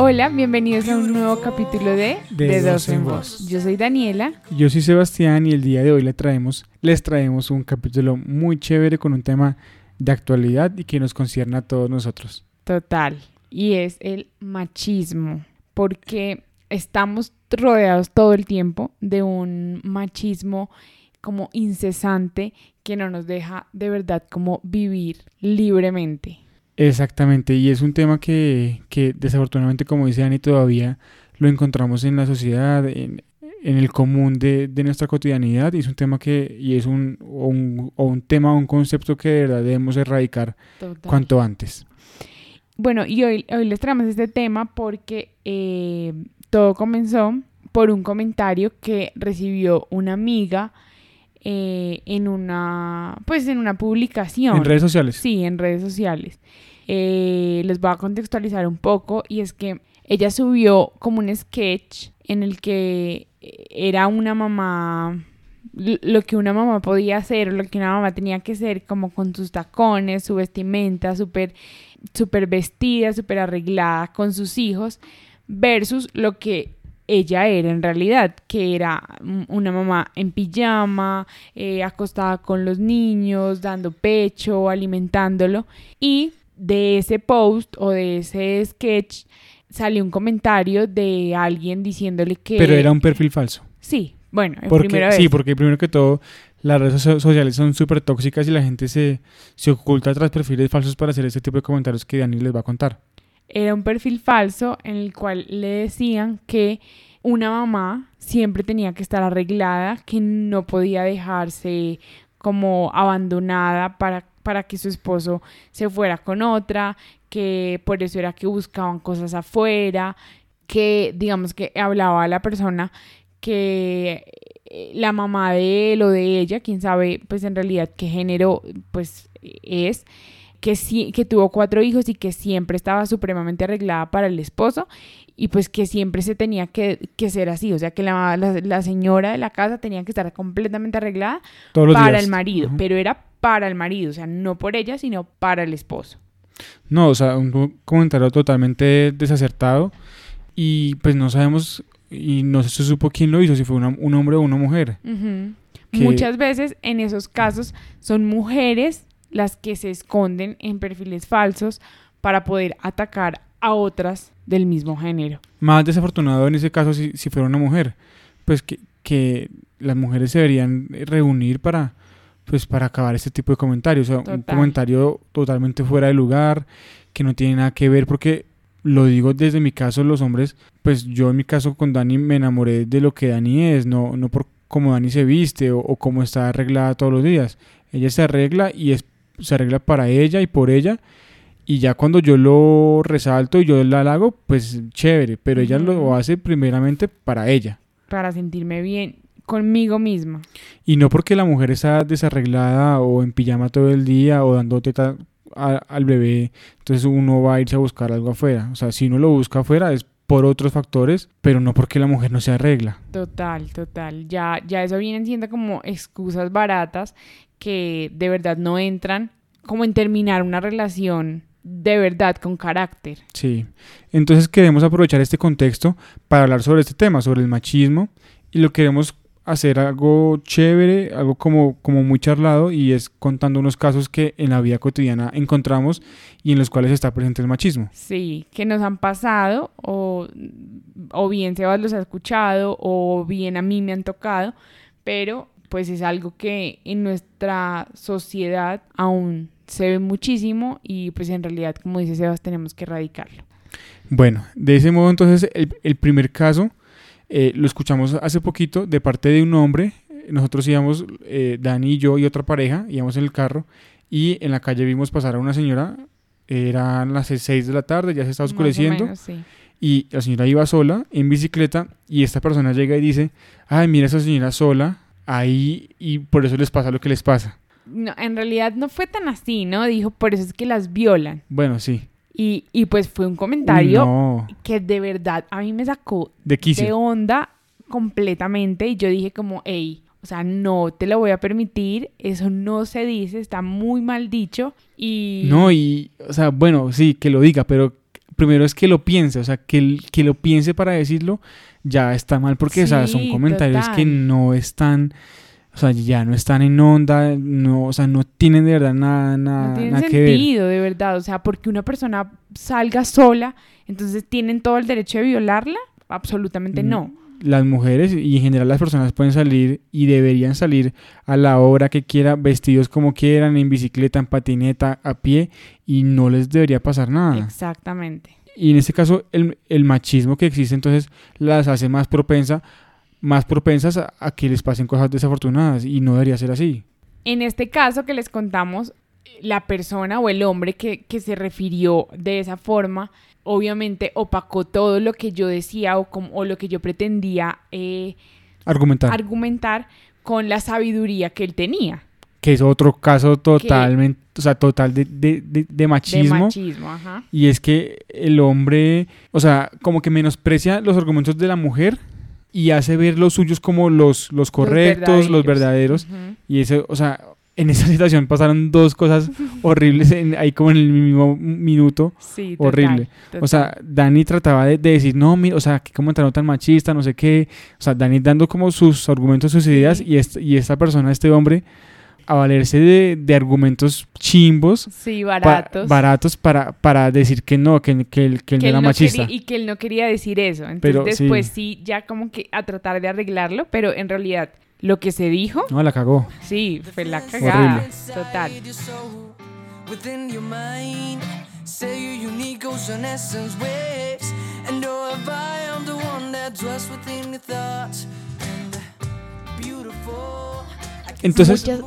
Hola, bienvenidos a un nuevo capítulo de De Dos en Voz. Yo soy Daniela. Yo soy Sebastián y el día de hoy le traemos, les traemos un capítulo muy chévere con un tema de actualidad y que nos concierne a todos nosotros. Total. Y es el machismo. Porque estamos rodeados todo el tiempo de un machismo como incesante que no nos deja de verdad como vivir libremente. Exactamente, y es un tema que, que desafortunadamente, como dice Dani, todavía lo encontramos en la sociedad, en, en el común de, de nuestra cotidianidad, y es un tema que, y es un, o un, o un tema, un concepto que de verdad debemos erradicar Total. cuanto antes. Bueno, y hoy, hoy les traemos este tema porque eh, todo comenzó por un comentario que recibió una amiga eh, en una, pues en una publicación. En redes sociales. Sí, en redes sociales. Eh, les voy a contextualizar un poco y es que ella subió como un sketch en el que era una mamá, lo que una mamá podía hacer, lo que una mamá tenía que ser, como con sus tacones, su vestimenta, súper súper vestida, súper arreglada con sus hijos, versus lo que ella era en realidad, que era una mamá en pijama, eh, acostada con los niños, dando pecho, alimentándolo. Y de ese post o de ese sketch salió un comentario de alguien diciéndole que... Pero era un perfil falso. Sí, bueno, en Porque, primera sí, porque primero que todo, las redes so- sociales son súper tóxicas y la gente se, se oculta tras perfiles falsos para hacer este tipo de comentarios que Dani les va a contar. era un perfil falso en el cual le decían que una mamá siempre tenía que estar arreglada, que no podía dejarse como abandonada para, para que su esposo se fuera con otra, que por eso era que buscaban cosas afuera, que digamos que hablaba a la persona que eh, la mamá de él o de ella, quién sabe pues en realidad qué género pues es, que, sí, que tuvo cuatro hijos y que siempre estaba supremamente arreglada para el esposo y pues que siempre se tenía que, que ser así, o sea que la, la, la señora de la casa tenía que estar completamente arreglada Todos para el marido, pero era para el marido, o sea, no por ella, sino para el esposo. No, o sea, un co- comentario totalmente desacertado y pues no sabemos y no se supo quién lo hizo, si fue una- un hombre o una mujer. Ujú. Que- Muchas veces en esos casos son mujeres las que se esconden en perfiles falsos para poder atacar a otras del mismo género. Más desafortunado en ese caso si, si fuera una mujer, pues que, que las mujeres se deberían reunir para pues para acabar este tipo de comentarios, o sea, un comentario totalmente fuera de lugar, que no tiene nada que ver porque lo digo desde mi caso los hombres, pues yo en mi caso con Dani me enamoré de lo que Dani es, no no por cómo Dani se viste o, o cómo está arreglada todos los días. Ella se arregla y es se arregla para ella y por ella y ya cuando yo lo resalto y yo la hago, pues chévere, pero ella lo hace primeramente para ella. Para sentirme bien conmigo misma. Y no porque la mujer está desarreglada o en pijama todo el día o dando teta a- al bebé, entonces uno va a irse a buscar algo afuera. O sea, si uno lo busca afuera es por otros factores, pero no porque la mujer no se arregla. Total, total. Ya, ya eso vienen siendo como excusas baratas que de verdad no entran como en terminar una relación de verdad con carácter. Sí. Entonces queremos aprovechar este contexto para hablar sobre este tema, sobre el machismo, y lo queremos hacer algo chévere, algo como, como muy charlado, y es contando unos casos que en la vida cotidiana encontramos y en los cuales está presente el machismo. Sí, que nos han pasado o, o bien Sebas los ha escuchado o bien a mí me han tocado, pero pues es algo que en nuestra sociedad aún se ve muchísimo y pues en realidad como dice Sebas tenemos que erradicarlo. Bueno, de ese modo entonces el, el primer caso eh, lo escuchamos hace poquito de parte de un hombre. Nosotros íbamos, eh, Dani y yo y otra pareja, íbamos en el carro y en la calle vimos pasar a una señora, eran las 6 de la tarde, ya se estaba oscureciendo menos, sí. y la señora iba sola en bicicleta y esta persona llega y dice, ay, mira esa señora sola ahí y por eso les pasa lo que les pasa. No, en realidad no fue tan así, ¿no? Dijo, por eso es que las violan. Bueno, sí. Y, y pues fue un Uy, comentario no, que de verdad a mí me sacó de onda completamente y yo dije como, hey, o sea, no te lo voy a permitir, eso no se dice, está muy mal dicho y... No, y, o sea, bueno, sí, que lo diga, pero primero es que lo piense, o sea, que, el- que lo piense para decirlo ya está mal porque o sea, son Sí, comentarios que no están, o sea, ya no están en onda, no, o sea, no tienen de verdad nada, nada, No tiene nada que ver. sentido, de verdad. O sea, porque una persona salga sola, entonces tienen todo el derecho de violarla. Absolutamente Mm, no. Las mujeres y en general las personas pueden salir y deberían salir a la hora que quieran, vestidos como quieran, en bicicleta, en patineta, a pie, y no les debería pasar nada. Exactamente. Y en este caso, el, el machismo que existe entonces las hace más propensa, más propensas a, a que les pasen cosas desafortunadas y no debería ser así. En este caso que les contamos, la persona o el hombre que, que se refirió de esa forma, obviamente opacó todo lo que yo decía o, com- o lo que yo pretendía eh, Argumentar. argumentar con la sabiduría que él tenía que es otro caso totalmente, o sea, total de, de, de- de machismo. de machismo. Ajá. Y es que el hombre, o sea, como que menosprecia los argumentos de la mujer y hace ver los suyos como los, los correctos, los verdaderos. Y eso, o sea, en esa situación pasaron dos cosas horribles en- ahí como en el mismo minuto. Sí, total, Horrible. O sea, Dani trataba de, de decir, no, mira, o sea, qué comentario tan machista, no sé qué. O sea, Dani dando como sus argumentos, sus ideas, y, est- y esta persona, este hombre, a valerse de, de argumentos chimbos, sí, pa- baratos. baratos para, para decir que no, que, que él, que él que no él era no machista. quería- y que él no quería decir eso. Entonces Pero sí. después sí. ya como que a tratar de arreglarlo, pero en realidad lo que se dijo, No, la cagó. sí, fue la cagada. Horrible. Total. Inside your soul, Within your mind, say your unique ocean essence waves. And oh, if I am the one that dwells within your thoughts. And beautiful. I can Entonces, Muchas-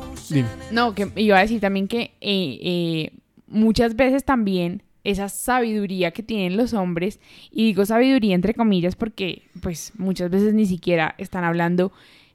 No, que iba a decir también que eh, eh, muchas veces también esa sabiduría que tienen los hombres, y digo sabiduría entre comillas porque pues muchas veces ni siquiera están hablando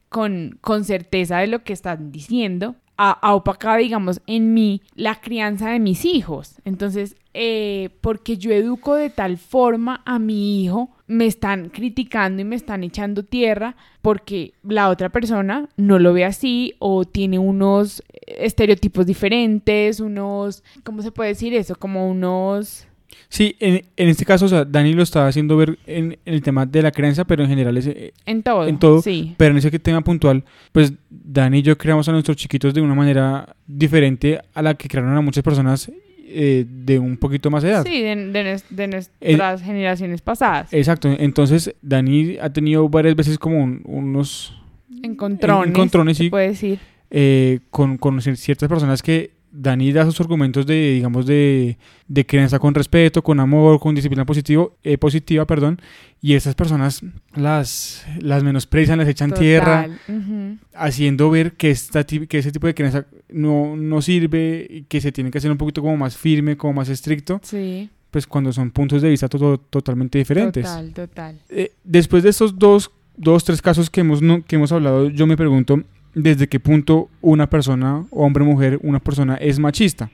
con, con certeza de lo que están diciendo, ha opacado, digamos, en mí la crianza de mis hijos. Entonces, eh, porque yo educo de tal forma a mi hijo, me están criticando y me están echando tierra porque la otra persona no lo ve así o tiene unos estereotipos diferentes, unos, ¿cómo se puede decir eso? Como unos... Sí, en, en este caso, o sea, Dani lo estaba haciendo ver en, en el tema de la creencia, pero en general es, eh, En todo. En todo, Sí. Pero en ese tema puntual, pues Dani y yo creamos a nuestros chiquitos de una manera diferente a la que crearon a muchas personas eh, de un poquito más edad. Sí, de, de de nuestras generaciones pasadas. Exacto, entonces Dani ha tenido varias veces como un- unos encontrones. encontrones, sí. puede decir. eh, con, con cier- ciertas personas que Dani da sus argumentos de, digamos, de, de crianza con respeto, con amor, con disciplina positivo, eh, positiva, perdón, y esas personas las, las menosprecian, les echan tierra, Total. Ujú. haciendo ver que, esta, que ese tipo de crianza no, no sirve, que se tiene que hacer un poquito como más firme, como más estricto, Sí. pues cuando son puntos de vista to- totalmente diferentes. Total, total. Eh, después de estos dos, dos, tres casos que hemos, no- que hemos hablado, yo me pregunto desde qué punto una persona, hombre o mujer, una persona es machista.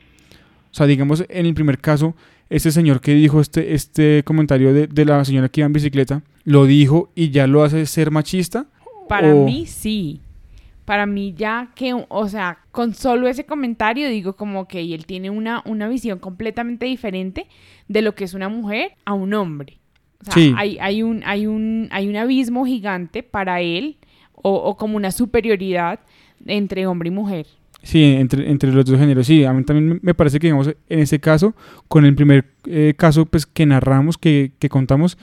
O sea, digamos, en el primer caso, este señor que dijo este, este comentario de, de la señora que iba en bicicleta, lo dijo y ya lo hace ser machista. Para o- mí sí. Para mí ya que, o sea, con solo ese comentario digo como que él tiene una, una visión completamente diferente de lo que es una mujer a un hombre. O sea, Sí. hay, hay, un, hay, un, hay un abismo gigante para él o, o como una superioridad entre hombre y mujer. Sí, entre, entre los dos géneros. Sí, a mí también me parece que, digamos, en este caso, con el primer eh, caso pues, que narramos, que, que contamos,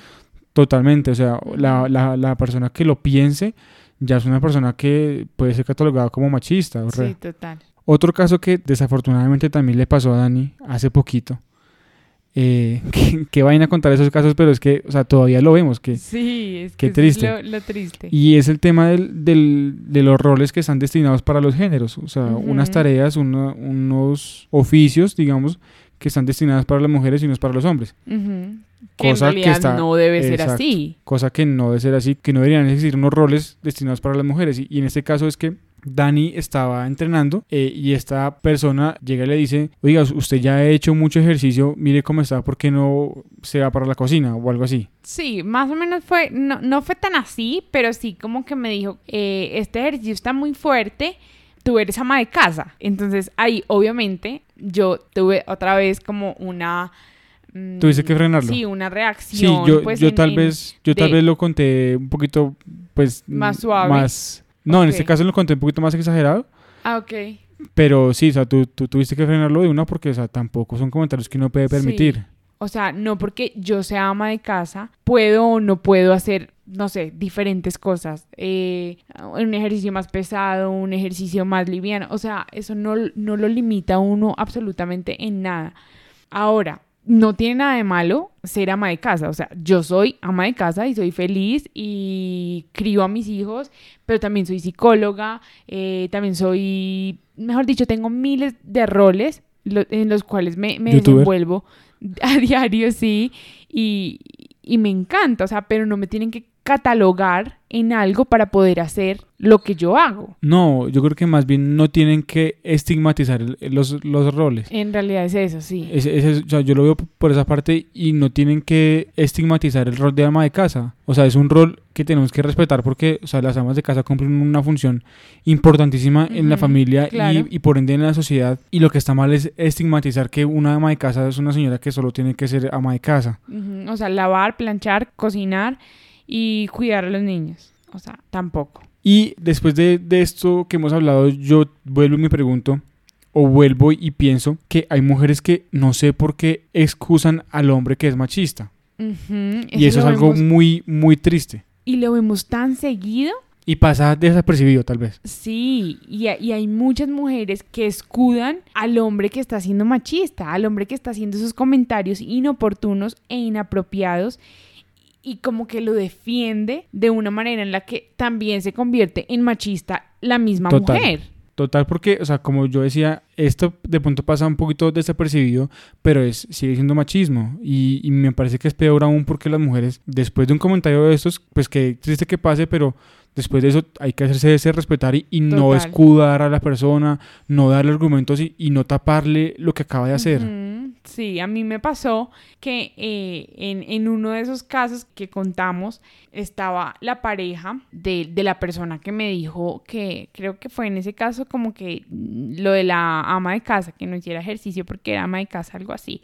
totalmente. O sea, la, la, la persona que lo piense ya es una persona que puede ser catalogada como machista. o Sí, total. Otro caso que desafortunadamente también le pasó a Dani hace poquito. Eh, que, que vayan a contar esos casos, pero es que, o sea, todavía lo vemos. que Sí, es que triste. lo, lo triste. Y es el tema del, del- de los roles que están destinados para los géneros. O sea, unas tareas, una- unos oficios, digamos, que están destinadas para las mujeres y no es para los hombres. Ujú. Que en que está- no debe ser así. Cosa que no debe ser así, que no deberían existir unos roles destinados para las mujeres. Y, y en este caso es que Dani estaba entrenando eh, y esta persona llega y le dice, oiga, usted ya ha hecho mucho ejercicio, mire cómo está, ¿por qué no se va para la cocina o algo así? Sí, más o menos fue, no, no fue tan así, pero sí como que me dijo, eh, este ejercicio está muy fuerte, tú eres ama de casa. Entonces ahí obviamente yo tuve otra vez como una mm, Tuviste que frenarlo. Sí, una Sí, reacción. yo, pues, yo en- tal en- vez, yo tal vez lo conté un poquito, pues Más suave. más- no, en este caso lo conté un poquito más exagerado, Ah, ok. pero sí, o sea, tú, tú tuviste que frenarlo de una porque, o sea, tampoco son comentarios que uno puede permitir. Sí. O sea, no porque yo sea ama de casa, puedo o no puedo hacer, no sé, diferentes cosas. Eh, un ejercicio más pesado, un ejercicio más liviano. O sea, eso no, no lo limita a uno absolutamente en nada. Ahora, no tiene nada de malo ser ama de casa. O sea, yo soy ama de casa y soy feliz y crío a mis hijos, pero también soy psicóloga, eh, también soy, mejor dicho, tengo miles de roles lo- en los cuales me, me desenvuelvo a diario, sí, y, y me encanta, o sea, pero no me tienen que catalogar en algo para poder hacer lo que yo hago. No, yo creo que más bien no tienen que estigmatizar los, los roles. En realidad es eso, sí. Ese- ese- o sea, yo lo veo por esa parte y no tienen que estigmatizar el rol de ama de casa. O sea, es un rol que tenemos que respetar porque o sea, las amas de casa cumplen una función importantísima en la familia y- claro. y, por ende en la sociedad. Y lo que está mal es estigmatizar que una ama de casa es una señora que solo tiene que ser ama de casa. Ujú, O sea, lavar, planchar, cocinar y cuidar a los niños. O sea, tampoco. Y después de, de esto que hemos hablado, yo vuelvo y me pregunto, o vuelvo y pienso que hay mujeres que no sé por qué excusan al hombre que es machista. Y eso es algo vemos- muy, muy triste. Y lo vemos tan seguido. Y pasa desapercibido, tal vez. Sí, y, y hay muchas mujeres que escudan al hombre que está siendo machista, al hombre que está haciendo esos comentarios inoportunos e inapropiados y como que lo defiende de una manera en la que también se convierte en machista la misma Total. mujer. Total, porque, o sea, como yo decía, esto de pronto pasa un poquito desapercibido, pero es, sigue siendo machismo. Y, y me parece que es peor aún porque las mujeres, después de un comentario de estos, pues que triste que pase, pero después de eso hay que hacerse ese respetar y, y no escudar a la persona, no darle argumentos y, y no taparle lo que acaba de hacer. Sí, a mí me pasó que eh, en, en uno de esos casos que contamos estaba la pareja de, de la persona que me dijo que creo que fue en ese caso como que lo de la ama de casa, que no hiciera ejercicio porque era ama de casa, algo así.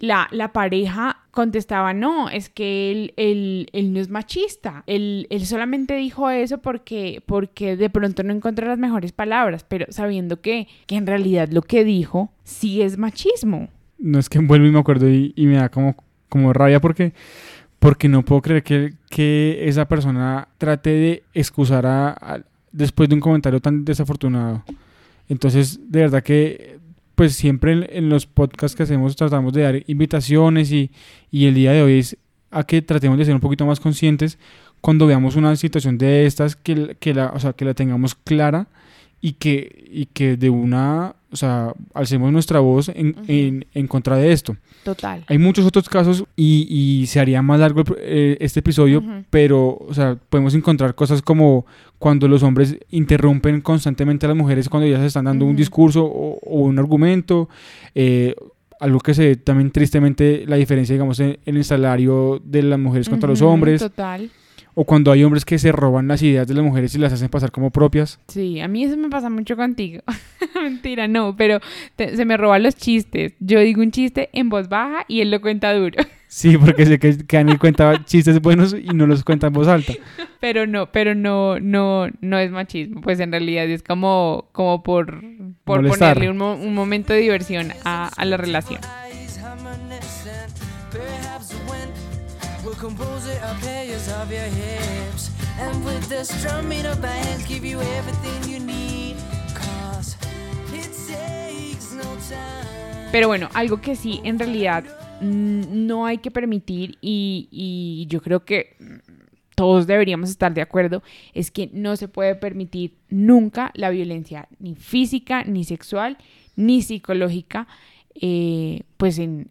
La, la pareja contestaba, no, es que él, él, él no es machista, él, él solamente dijo eso porque, porque de pronto no encontró las mejores palabras, pero sabiendo que, que en realidad lo que dijo sí es machismo. No es que vuelvo y me acuerdo y, me da como, como rabia porque, porque no puedo creer que, que esa persona trate de excusar a- después de un comentario tan desafortunado. Entonces, de verdad que pues siempre en, los podcasts que hacemos tratamos de dar invitaciones y, y el día de hoy es a que tratemos de ser un poquito más conscientes cuando veamos una situación de estas, que, que, la, o sea, que la tengamos clara y que, y que de una, o sea, alcemos nuestra voz en, en, en contra de esto. Total. Hay muchos otros casos y, y se haría más largo eh, este episodio, pero, o sea, podemos encontrar cosas como cuando los hombres interrumpen constantemente a las mujeres cuando ellas están dando un discurso o, o un argumento. eh, algo que se ve también tristemente la diferencia, digamos, en, en el salario de las mujeres contra los hombres. Total. O cuando hay hombres que se roban las ideas de las mujeres y las hacen pasar como propias. Sí, a mí eso me pasa mucho contigo. Mentira, no, pero te- se me roban los chistes. Yo digo un chiste en voz baja y él lo cuenta duro. Sí, porque sé que, que Ani cuenta chistes buenos y no los cuenta en voz alta. Pero no, pero no, no, no es machismo. Pues en realidad es como, como por, por Molestar. ponerle un, mo- un momento de diversión a, a la relación. Pero bueno, algo que sí en realidad mm, no hay que permitir y, yo creo que todos deberíamos estar de acuerdo es que no se puede permitir nunca la violencia ni física, ni sexual, ni psicológica eh, pues en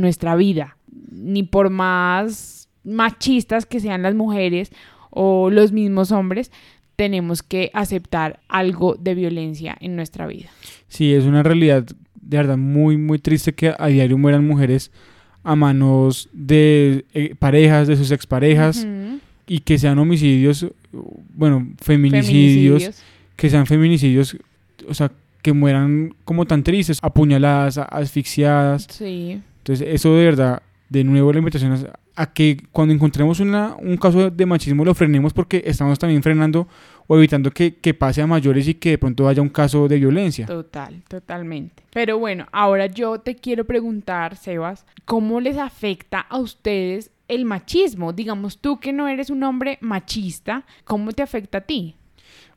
nuestra vida. Ni por más machistas que sean las mujeres o los mismos hombres, tenemos que aceptar algo de violencia en nuestra vida. Sí, es una realidad de verdad muy, muy triste que a diario mueran mujeres a manos de eh, parejas, de sus exparejas, y que sean homicidios, bueno, feminicidios, Feminicidios. que sean feminicidios, o sea, que mueran como tan tristes, apuñaladas, asfixiadas, Sí. Entonces, eso de verdad, de nuevo la invitación es a que cuando encontremos una, un caso de machismo lo frenemos porque estamos también frenando o evitando que, que pase a mayores y que de pronto haya un caso de violencia. Total, totalmente. Pero bueno, ahora yo te quiero preguntar, Sebas, ¿cómo les afecta a ustedes el machismo? Digamos, tú que no eres un hombre machista, ¿cómo te afecta a ti?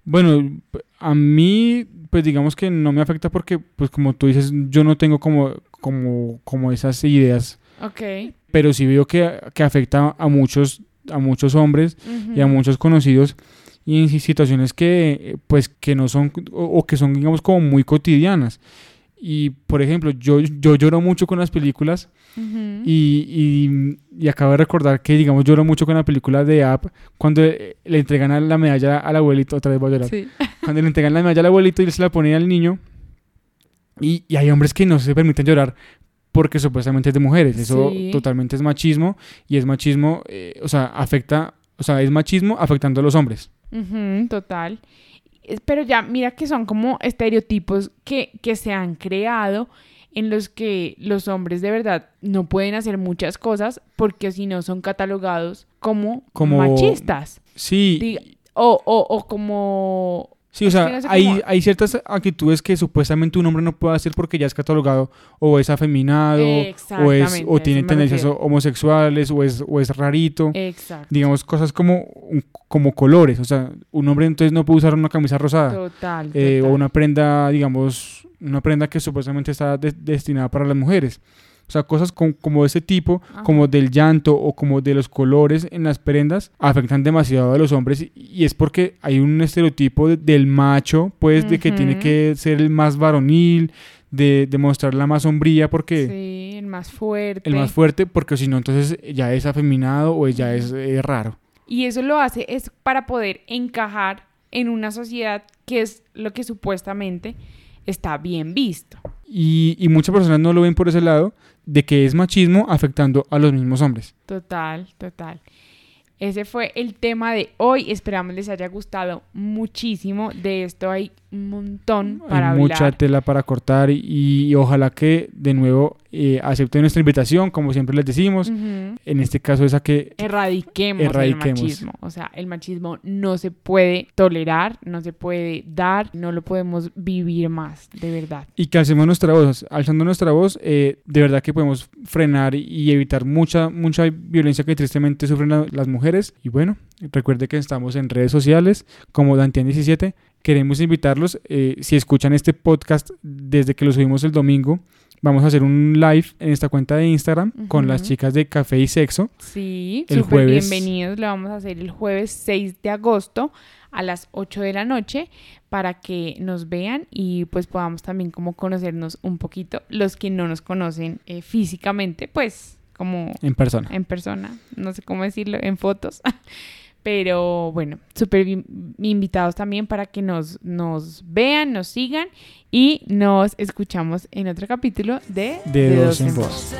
Bueno, a mí, pues digamos que no me afecta porque, pues como tú dices, yo no tengo como, como, como esas ideas, Ok. pero sí veo que, que afecta a muchos, a muchos hombres y a muchos conocidos y en si- situaciones que, pues, que no son, o, o que son, digamos, como muy cotidianas. Y, por ejemplo, yo, yo lloro mucho con las películas Ujú. y, y, y acabo de recordar que, digamos, lloro mucho con la película de App cuando eh, le entregan la medalla al abuelito, otra vez voy a llorar, Sí. cuando le entregan la medalla al abuelito y él se la pone al niño y, y hay hombres que no se permiten llorar porque supuestamente es de mujeres, eso Sí. totalmente es machismo y es machismo, eh, o sea, afecta, o sea, es machismo afectando a los hombres. Total. Es- Pero ya, mira que son como estereotipos que, que se han creado en los que los hombres de verdad no pueden hacer muchas cosas porque si no son catalogados como, Como- machistas. Sí, Diga- O, o, o como... Sí, o Es sea, que no sé hay, hay ciertas actitudes que supuestamente un hombre no puede hacer porque ya es catalogado o es afeminado o, es, o tiene tendencias homosexuales o es, o es rarito. Exacto. Digamos, cosas como, como colores. O sea, un hombre entonces no puede usar una camisa rosada Total, eh, o total. una prenda, digamos, una prenda que supuestamente está de- destinada para las mujeres. O sea, cosas com- como ese tipo, Ajá. como del llanto o como de los colores en las prendas, afectan demasiado a los hombres y- es porque hay un estereotipo de- del macho, pues, de que tiene que ser el más varonil, de, de mostrar la más sombría porque Sí, el más fuerte. el más fuerte, porque si no, entonces ya es afeminado o ya es eh, raro. Y eso lo hace es para poder encajar en una sociedad que es lo que supuestamente está bien visto. Y, y muchas personas no lo ven por ese lado, de que es machismo afectando a los mismos hombres. Total, total. Ese fue el tema de hoy. Esperamos les haya gustado muchísimo. De esto hay un montón para Hay mucha tela para cortar y, y ojalá que de nuevo eh, acepten nuestra invitación, como siempre les decimos. Ujú. En este caso es a que Erradiquemos, Erradiquemos. el machismo. O sea, el machismo no se puede tolerar, no se puede dar, no lo podemos vivir más, de verdad. y que alcemos nuestra voz, alzando nuestra voz, eh, de verdad que podemos frenar y evitar mucha mucha violencia que tristemente sufren la- las mujeres. Y bueno, recuerde que estamos en redes sociales como Dantian17. Queremos invitarlos, eh, si escuchan este podcast desde que lo subimos el domingo, vamos a hacer un live en esta cuenta de Instagram con las chicas de Café y Sexo. Sí, El súper jueves- bienvenidos. Lo vamos a hacer el jueves 6 de agosto a las 8 de la noche para que nos vean y pues podamos también como conocernos un poquito. Los que no nos conocen eh, físicamente, pues como En persona. en persona, no sé cómo decirlo, en fotos. Pero bueno, súper invitados también para que nos, nos vean, nos sigan y nos escuchamos en otro capítulo de De, de Dos, en Voz. Voz.